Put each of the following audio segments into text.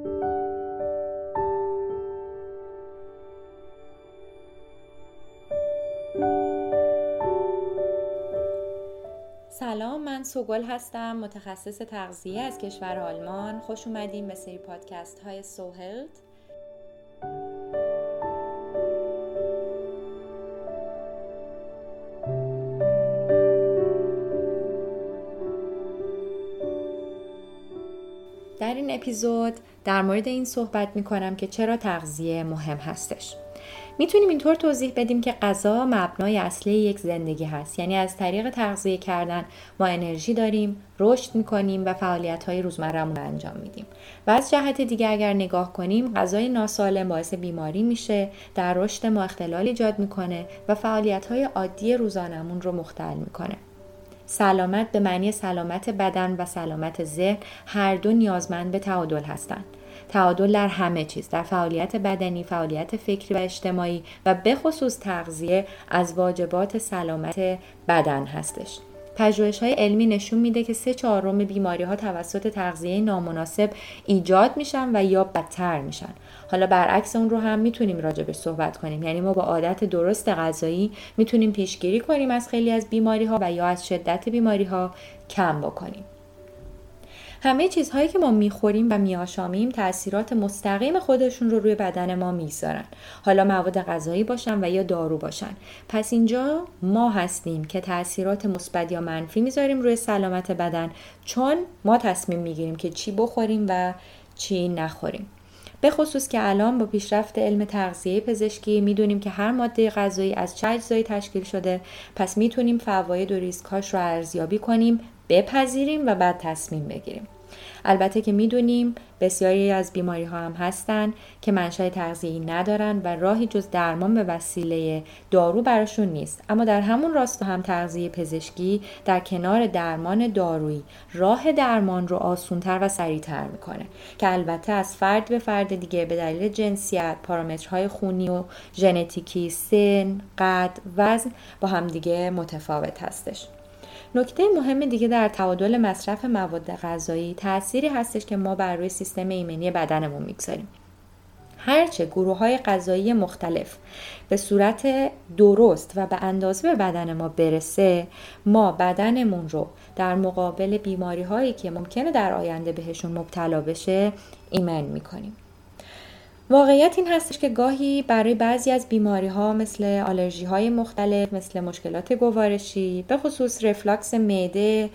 سلام من سوگل هستم متخصص تغذیه از کشور آلمان. خوش اومدیم به سری پادکست های سوهلت در این اپیزود در مورد این صحبت می کنم که چرا تغذیه مهم هستش. می‌تونیم اینطور توضیح بدیم که غذا مبنای اصلی یک زندگی هست. یعنی از طریق تغذیه کردن ما انرژی داریم رشد می‌کنیم و فعالیت های روزمرهمون رو انجام میدیم. و از جهت دیگه اگر نگاه کنیم غذای ناسالم باعث بیماری میشه در رشد ما اختلال ایجاد می‌کنه و فعالیت های عادی روزانمون رو مختل می‌کنه. سلامت به معنی سلامت بدن و سلامت ذهن هر دو نیازمند به تعادل هستند. تعادل در همه چیز در فعالیت بدنی فعالیت فکری و اجتماعی و به خصوص تغذیه از واجبات سلامت بدن هستش. پژوهش های علمی نشون میده که سه چهارم بیماری ها توسط تغذیه نامناسب ایجاد میشن و یا بدتر میشن. حالا برعکس اون رو هم می‌تونیم راجبش صحبت کنیم. یعنی ما با عادت درست غذایی می‌تونیم پیشگیری کنیم از خیلی از بیماری ها و یا از شدت بیماری ها کم بکنیم. همه چیزهایی که ما می‌خوریم و میآشامیم تاثیرات مستقیم خودشون رو روی بدن ما می‌ذارن حالا مواد غذایی باشن و یا دارو باشن. پس اینجا ما هستیم که تاثیرات مثبت یا منفی می‌ذاریم روی سلامت بدن چون ما تصمیم می‌گیریم که چی بخوریم و چی نخوریم. به خصوص که الان با پیشرفت علم تغذیه پزشکی می‌دونیم که هر ماده غذایی از چه اجزایی تشکیل شده. پس می‌تونیم فواید و ریسکاش رو ارزیابی کنیم بپذیریم و بعد تصمیم بگیریم. البته که می‌دونیم بسیاری از بیماری ها هم هستن که منشأ تغذیه‌ای ندارن و راهی جز درمان به وسیله دارو براشون نیست. اما در همون راستا هم تغذیه پزشکی در کنار درمان دارویی راه درمان رو آسونتر و سریعتر می‌کنه که البته از فرد به فرد دیگه به دلیل جنسیت پارامترهای خونی و ژنتیکی سن قد وزن با همدیگه متفاوت هستش. نکته مهم دیگه در تعادل مصرف مواد غذایی تأثیری هستش که ما بر روی سیستم ایمنی بدنمون می‌گذاریم. هرچه گروه های غذایی مختلف به صورت درست و به اندازه به بدن ما برسه ما بدنمون رو در مقابل بیماری هایی که ممکنه در آینده بهشون مبتلا بشه ایمن می‌کنیم. واقعیت این هستش که گاهی برای بعضی از بیماری ها مثل آلرژی های مختلف مثل مشکلات گوارشی به خصوص رفلاکس معده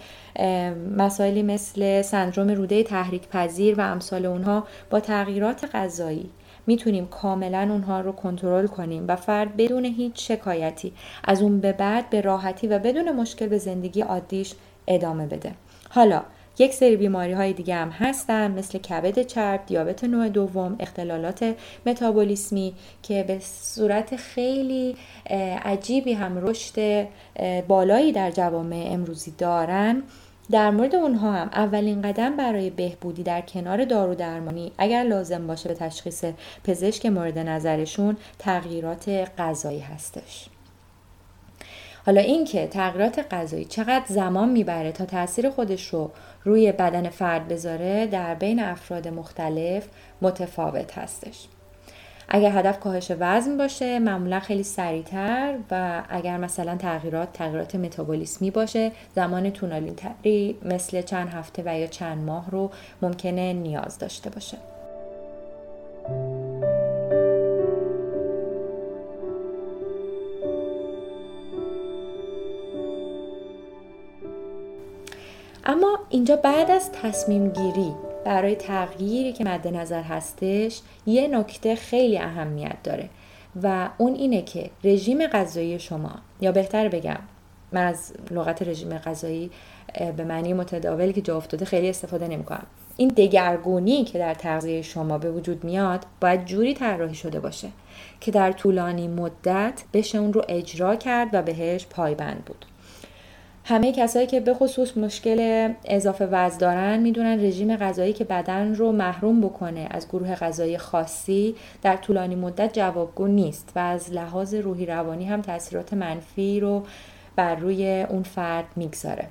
مسائلی مثل سندروم روده تحریک پذیر و امثال اونها با تغییرات غذایی. می‌تونیم کاملا اونها رو کنترل کنیم و فرد بدون هیچ شکایتی از اون به بعد به راحتی و بدون مشکل به زندگی عادیش ادامه بده. حالا یک سری بیماری های دیگه هم هستن مثل کبد چرب، دیابت نوع دوم، اختلالات متابولیسمی که به صورت خیلی عجیبی هم رشد بالایی در جوامع امروزی دارن. در مورد اونها هم اولین قدم برای بهبودی در کنار دارو درمانی اگر لازم باشه به تشخیص پزشک مورد نظرشون تغییرات غذایی هستش. حالا اینکه تغییرات غذایی چقدر زمان می‌بره تا تاثیر خودش رو روی بدن فرد بذاره در بین افراد مختلف متفاوت هستش. اگر هدف کاهش وزن باشه معمولا خیلی سریعتر و اگر مثلا تغییرات تغییرات متابولیسمی باشه زمان طولانی تری مثل چند هفته و یا چند ماه رو ممکنه نیاز داشته باشه. اما اینجا بعد از تصمیم گیری برای تغییری که مد نظر هستش یه نکته خیلی اهمیت داره و اون اینه که رژیم غذایی شما یا بهتر بگم من از لغت رژیم غذایی به معنی متداول که جا افتاده خیلی استفاده نمی‌کنم. این دگرگونی که در تغذیه شما به وجود میاد باید جوری طراحی شده باشه که در طولانی مدت بشه اون رو اجرا کرد و بهش پایبند بود. همه کسایی که به خصوص مشکل اضافه وزن دارن می‌دونن رژیم غذایی که بدن رو محروم بکنه از گروه غذایی خاصی در طولانی مدت جوابگو نیست و از لحاظ روحی روانی هم تاثیرات منفی رو بر روی اون فرد می‌گذاره.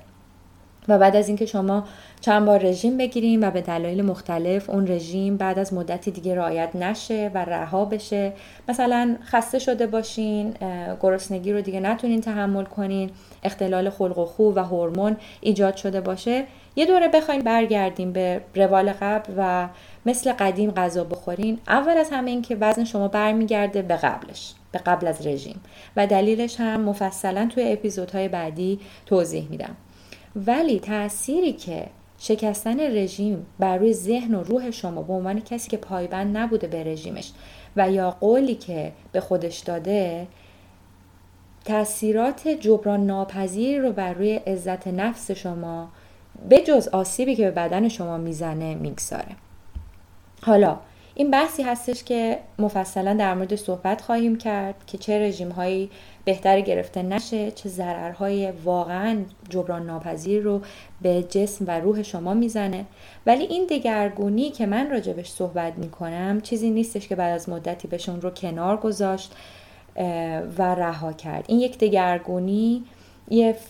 و بعد از اینکه شما چند بار رژیم بگیریم و به دلایل مختلف اون رژیم بعد از مدتی دیگه رعایت نشه و رها بشه مثلا خسته شده باشین گرسنگی رو دیگه نتونین تحمل کنین اختلال خلق و خو و هورمون ایجاد شده باشه یه دوره بخواین برگردیم به روال قبل و مثل قدیم غذا بخورین. اول از همه این که وزن شما برمیگرده به قبلش به قبل از رژیم. و دلیلش هم مفصلا توی اپیزودهای بعدی توضیح میدم. ولی تأثیری که شکستن رژیم بر روی ذهن و روح شما به عنوان کسی که پایبند نبوده به رژیمش و یا قولی که به خودش داده تاثیرات جبران ناپذیری رو بر روی عزت نفس شما به جز آسیبی که به بدن شما می‌زنه می‌گذاره. حالا این بحثی هستش که مفصلا در مورد صحبت خواهیم کرد که چه رژیم هایی بهتر گرفته نشه چه ضررهای واقعا جبران ناپذیر رو به جسم و روح شما می‌زنه. ولی این دگرگونی که من راجبش صحبت می‌کنم چیزی نیستش که بعد از مدتی بهشون رو کنار گذاشت و رها کرد. این یک دگرگونی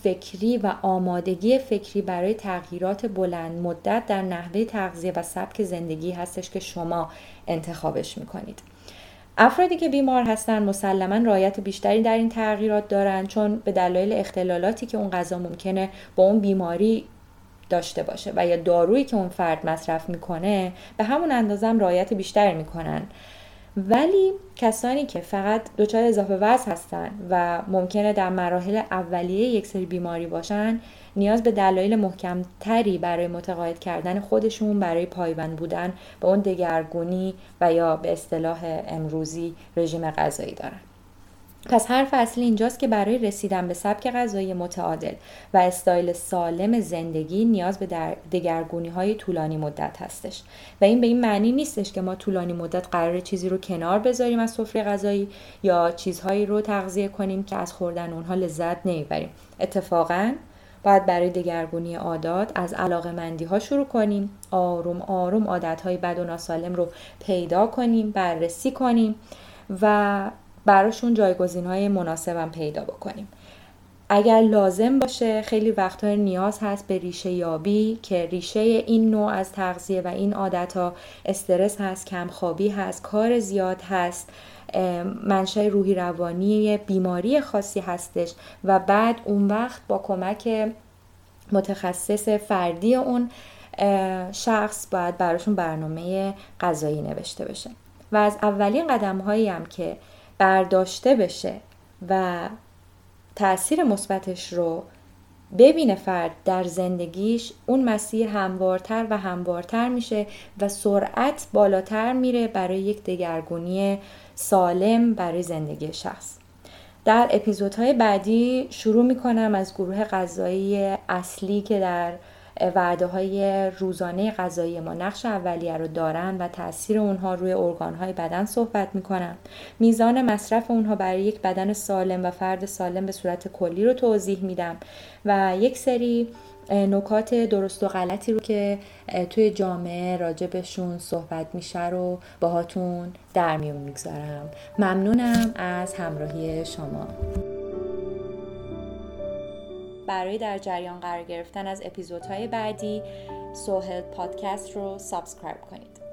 فکری و آمادگی فکری برای تغییرات بلند مدت در نحوه تغذیه و سبک زندگی هستش که شما انتخابش می‌کنید. افرادی که بیمار هستن مسلما رایت بیشتری در این تغییرات دارن چون به دلایل اختلالاتی که اون غذا ممکنه با اون بیماری داشته باشه و یا دارویی که اون فرد مصرف می‌کنه به همون اندازه هم رایت بیشتری می‌کنن. ولی کسانی که فقط دچار اضافه وزن هستن و ممکنه در مراحل اولیه یک سری بیماری باشن نیاز به دلایل محکمتری برای متقاعد کردن خودشون برای پایبند بودن به اون دگرگونی و یا به اصطلاح امروزی رژیم غذایی دارن. پس حرف اصلی اینجاست که برای رسیدن به سبک غذایی متعادل و استایل سالم زندگی نیاز به دگرگونی های طولانی مدت هستش. و این به این معنی نیستش که ما طولانی مدت قرار چیزی رو کنار بذاریم از سفره غذایی یا چیزهایی رو تغذیه کنیم که از خوردن اونها لذت نمی‌بریم. اتفاقا باید برای دگرگونی عادات از علاقه مندی ها شروع کنیم آروم آروم عادت های بد و ناسالم رو پیدا کنیم بررسی کنیم و براشون جایگزین های مناسبم پیدا بکنیم. اگر لازم باشه خیلی وقتها نیاز هست به ریشه یابی که ریشه این نوع از تغذیه و این عادت ها استرس هست کمخوابی هست کار زیاد هست منشأ روحی روانی بیماری خاصی هستش و بعد اون وقت با کمک متخصص فردی اون شخص باید براشون برنامه غذایی نوشته بشه. و از اولین قدم هایی هم که برداشته بشه و تاثیر مثبتش رو ببینه فرد در زندگیش اون مسیر هموارتر و هموارتر میشه و سرعت بالاتر میره برای یک دگرگونی سالم برای زندگی شخص. در اپیزودهای بعدی شروع می‌کنم از گروه غذایی اصلی که در وعده های روزانه غذایی ما نقش اولیه رو دارن و تاثیر اونها روی ارگان های بدن صحبت می‌کنم میزان مصرف اونها برای یک بدن سالم و فرد سالم به صورت کلی رو توضیح میدم و یک سری نکات درست و غلطی رو که توی جامعه راجبشون صحبت میشه رو باهاتون در میون می‌گذارم. ممنونم از همراهی شما. برای در جریان قرار گرفتن از اپیزودهای بعدی سوهل پادکست رو سابسکرایب کنید.